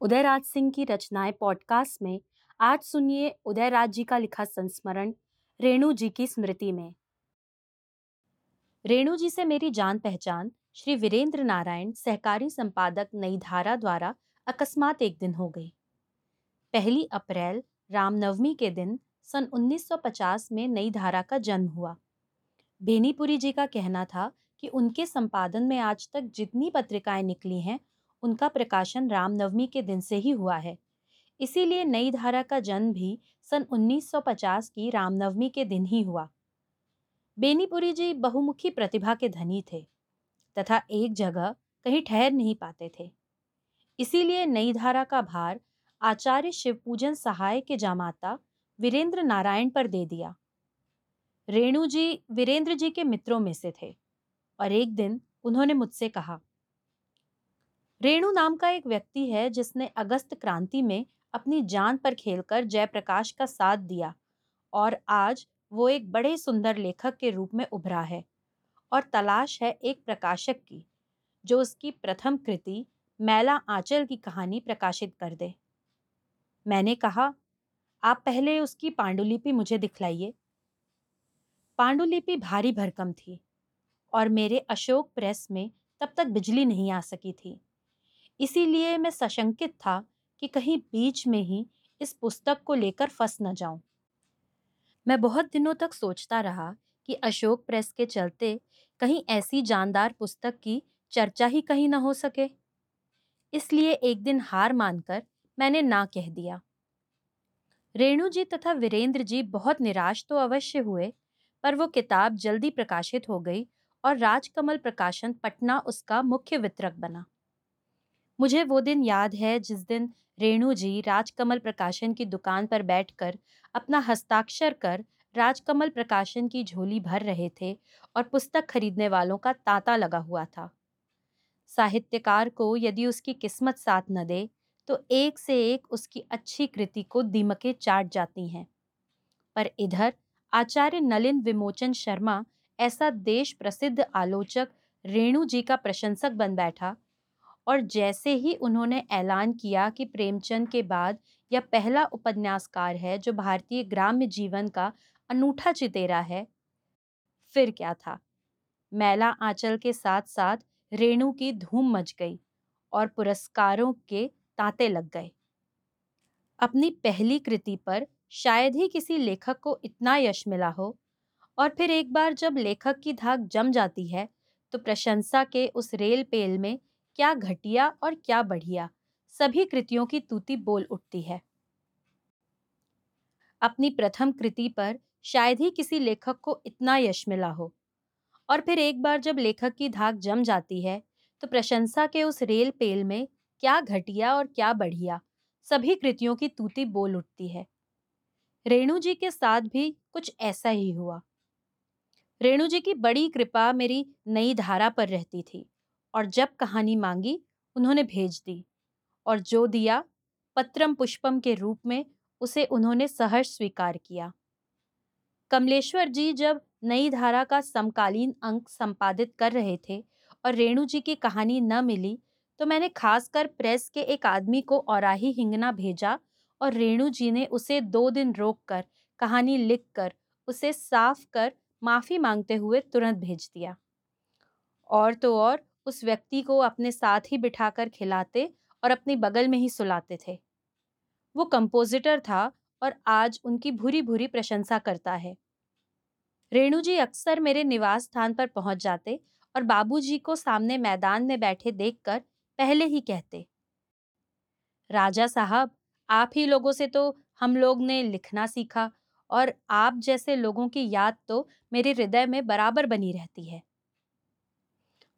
उदयराज सिंह की रचनाएँ पॉडकास्ट में, आज सुनिए उदयराज जी का लिखा संस्मरण, रेणु जी की स्मृति में। रेणु जी से मेरी जान पहचान, श्री वीरेंद्र नारायण, सहकारी संपादक नई धारा द्वारा अकस्मात एक दिन हो गई। पहली अप्रैल, रामनवमी के दिन, सन 1950 में नई धारा का जन्म हुआ। बेनीपुरी जी का कहना था कि उनके संपादन में आज तक जितनी पत्रिकाएँ निकली हैं उनका प्रकाशन रामनवमी के दिन से ही हुआ है। इसीलिए नई धारा का जन्म भी सन 1950 की रामनवमी के दिन ही हुआ। बेनीपुरी जी बहुमुखी प्रतिभा के धनी थे तथा एक जगह कहीं ठहर नहीं पाते थे। इसीलिए नई धारा का भार आचार्य शिवपूजन सहाय के जामाता वीरेंद्र नारायण पर दे दिया। रेणु जी वीरेंद्र जी के मित्रों में से थे और एक दिन उन्होंने मुझसे कहा रेणु नाम का एक व्यक्ति है जिसने अगस्त क्रांति में अपनी जान पर खेलकर जयप्रकाश का साथ दिया और आज वो एक बड़े सुंदर लेखक के रूप में उभरा है और तलाश है एक प्रकाशक की, जो उसकी प्रथम कृति मैला आंचल की कहानी प्रकाशित कर दे। मैंने कहा, आप पहले उसकी पांडुलिपि मुझे दिखलाइए। पांडुलिपि भारी भरकम थी और मेरे अशोक प्रेस में तब तक बिजली नहीं आ सकी थी। इसीलिए मैं सशंकित था कि कहीं बीच में ही इस पुस्तक को लेकर फंस न जाऊँ। मैं बहुत दिनों तक सोचता रहा कि अशोक प्रेस के चलते कहीं ऐसी जानदार पुस्तक की चर्चा ही कहीं न हो सके। इसलिए एक दिन हार मानकर मैंने ना कह दिया। रेणु जी तथा वीरेंद्र जी बहुत निराश तो अवश्य हुए, पर वो किताब जल्दी प्रकाशित हो गई और राजकमल प्रकाशन पटना उसका मुख्य वितरक बना। मुझे वो दिन याद है जिस दिन रेणु जी राजकमल प्रकाशन की दुकान पर बैठकर अपना हस्ताक्षर कर राजकमल प्रकाशन की झोली भर रहे थे और पुस्तक खरीदने वालों का तांता लगा हुआ था। साहित्यकार को यदि उसकी किस्मत साथ न दे तो एक से एक उसकी अच्छी कृति को दीमकें चाट जाती हैं। पर इधर आचार्य नलिन विमोचन शर्मा, ऐसा देश प्रसिद्ध आलोचक रेणु जी का प्रशंसक बन बैठा और जैसे ही उन्होंने ऐलान किया कि प्रेमचंद के बाद यह पहला उपन्यासकार है जो भारतीय ग्राम्य जीवन का अनूठा चितेरा है, फिर क्या था? मैला आंचल के साथ साथ रेणु की धूम मच गई और पुरस्कारों के तांते लग गए। अपनी पहली कृति पर शायद ही किसी लेखक को इतना यश मिला हो और फिर एक बार जब लेखक की धाक जम जाती है तो प्रशंसा के उस रेल पेल में क्या घटिया और क्या बढ़िया, सभी कृतियों की तूती बोल उठती है। अपनी प्रथम कृति पर शायद ही किसी लेखक को इतना यश मिला हो। और फिर एक बार जब लेखक की धाक जम जाती है तो प्रशंसा के उस रेल पेल में क्या घटिया और क्या बढ़िया, सभी कृतियों की तूती बोल उठती है। रेणु जी के साथ भी कुछ ऐसा ही हुआ। रेणु जी की बड़ी कृपा मेरी नई धारा पर रहती थी। और जब कहानी मांगी, उन्होंने भेज दी और जो दिया पत्रम पुष्पम के रूप में, उसे उन्होंने सहर्ष स्वीकार किया। कमलेश्वर जी जब नई धारा का समकालीन अंक संपादित कर रहे थे और रेणु जी की कहानी न मिली तो मैंने खासकर प्रेस के एक आदमी को औराही हिंगना भेजा और रेणु जी ने उसे दो दिन रोककर कहानी लिखकर उसे साफ़ कर माफ़ी मांगते हुए तुरंत भेज दिया। और तो और उस व्यक्ति को अपने साथ ही बिठाकर खिलाते और अपनी बगल में ही सुलाते थे। वो कंपोजिटर था और आज उनकी भूरी भूरी प्रशंसा करता है। रेणु जी अक्सर मेरे निवास स्थान पर पहुँच जाते और बाबूजी को सामने मैदान में बैठे देखकर पहले ही कहते, राजा साहब, आप ही लोगों से तो हम लोग ने लिखना सीखा और आप जैसे लोगों की याद तो मेरे हृदय में बराबर बनी रहती है।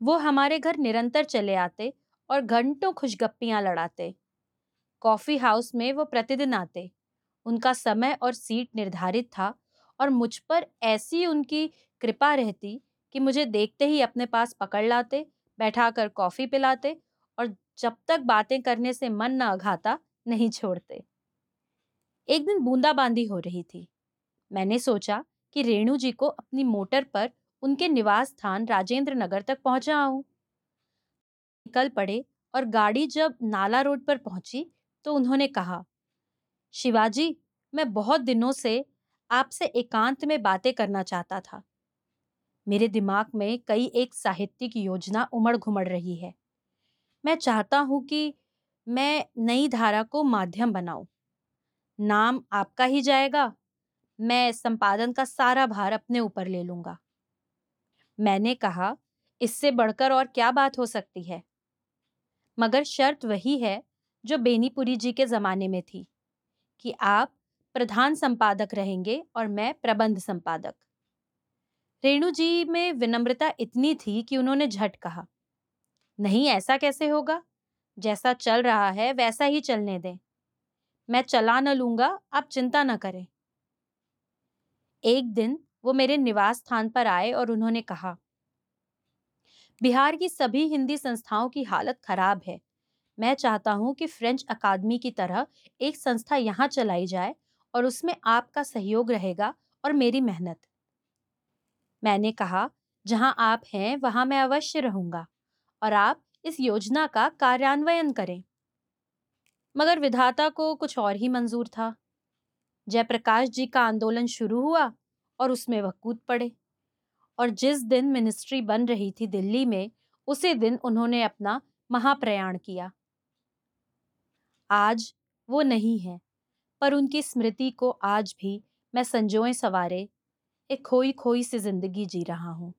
वो हमारे घर निरंतर चले आते और घंटों खुशगप्पियाँ लड़ाते। कॉफ़ी हाउस में वो प्रतिदिन आते। उनका समय और सीट निर्धारित था और मुझ पर ऐसी उनकी कृपा रहती कि मुझे देखते ही अपने पास पकड़ लाते बैठा कर कॉफ़ी पिलाते और जब तक बातें करने से मन न अघाता नहीं छोड़ते। एक दिन बूंदाबांदी हो रही थी। मैंने सोचा कि रेणु जी को अपनी मोटर पर उनके निवास स्थान राजेंद्र नगर तक पहुँचा आऊँ। निकल पड़े और गाड़ी जब नाला रोड पर पहुँची तो उन्होंने कहा, शिवाजी, मैं बहुत दिनों से आपसे एकांत में बातें करना चाहता था। मेरे दिमाग में कई एक साहित्यिक योजना उमड़ घुमड़ रही है। मैं चाहता हूँ कि मैं नई धारा को माध्यम बनाऊँ। नाम आपका ही जाएगा। मैं संपादन का सारा भार अपने ऊपर ले लूँगा। मैंने कहा, इससे बढ़कर और क्या बात हो सकती है? मगर शर्त वही है, जो बेनीपुरी जी के जमाने में थी, कि आप प्रधान संपादक रहेंगे और मैं प्रबंध संपादक। रेणु जी में विनम्रता इतनी थी कि उन्होंने झट कहा, नहीं, ऐसा कैसे होगा? जैसा चल रहा है, वैसा ही चलने दें। मैं चला न लूँगा, आप चिंता न करें। एक दिन वो मेरे निवास स्थान पर आए और उन्होंने कहा, बिहार की सभी हिंदी संस्थाओं की हालत खराब है। मैं चाहता हूँ कि फ्रेंच अकादमी की तरह एक संस्था यहाँ चलाई जाए और उसमें आपका सहयोग रहेगा और मेरी मेहनत। मैंने कहा, जहाँ आप हैं, वहाँ मैं अवश्य रहूँगा और आप इस योजना का कार्यान्वयन करें। मगर विधाता को कुछ और ही मंजूर था। जयप्रकाश जी का आंदोलन शुरू हुआ और उसमें वह कूद पड़े। और जिस दिन मिनिस्ट्री बन रही थी दिल्ली में, उसी दिन उन्होंने अपना महाप्रयाण किया। आज वो नहीं है, पर उनकी स्मृति को आज भी मैं संजोए सवारे एक खोई खोई सी ज़िंदगी जी रहा हूँ।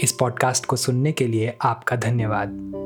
इस पॉडकास्ट को सुनने के लिए आपका धन्यवाद।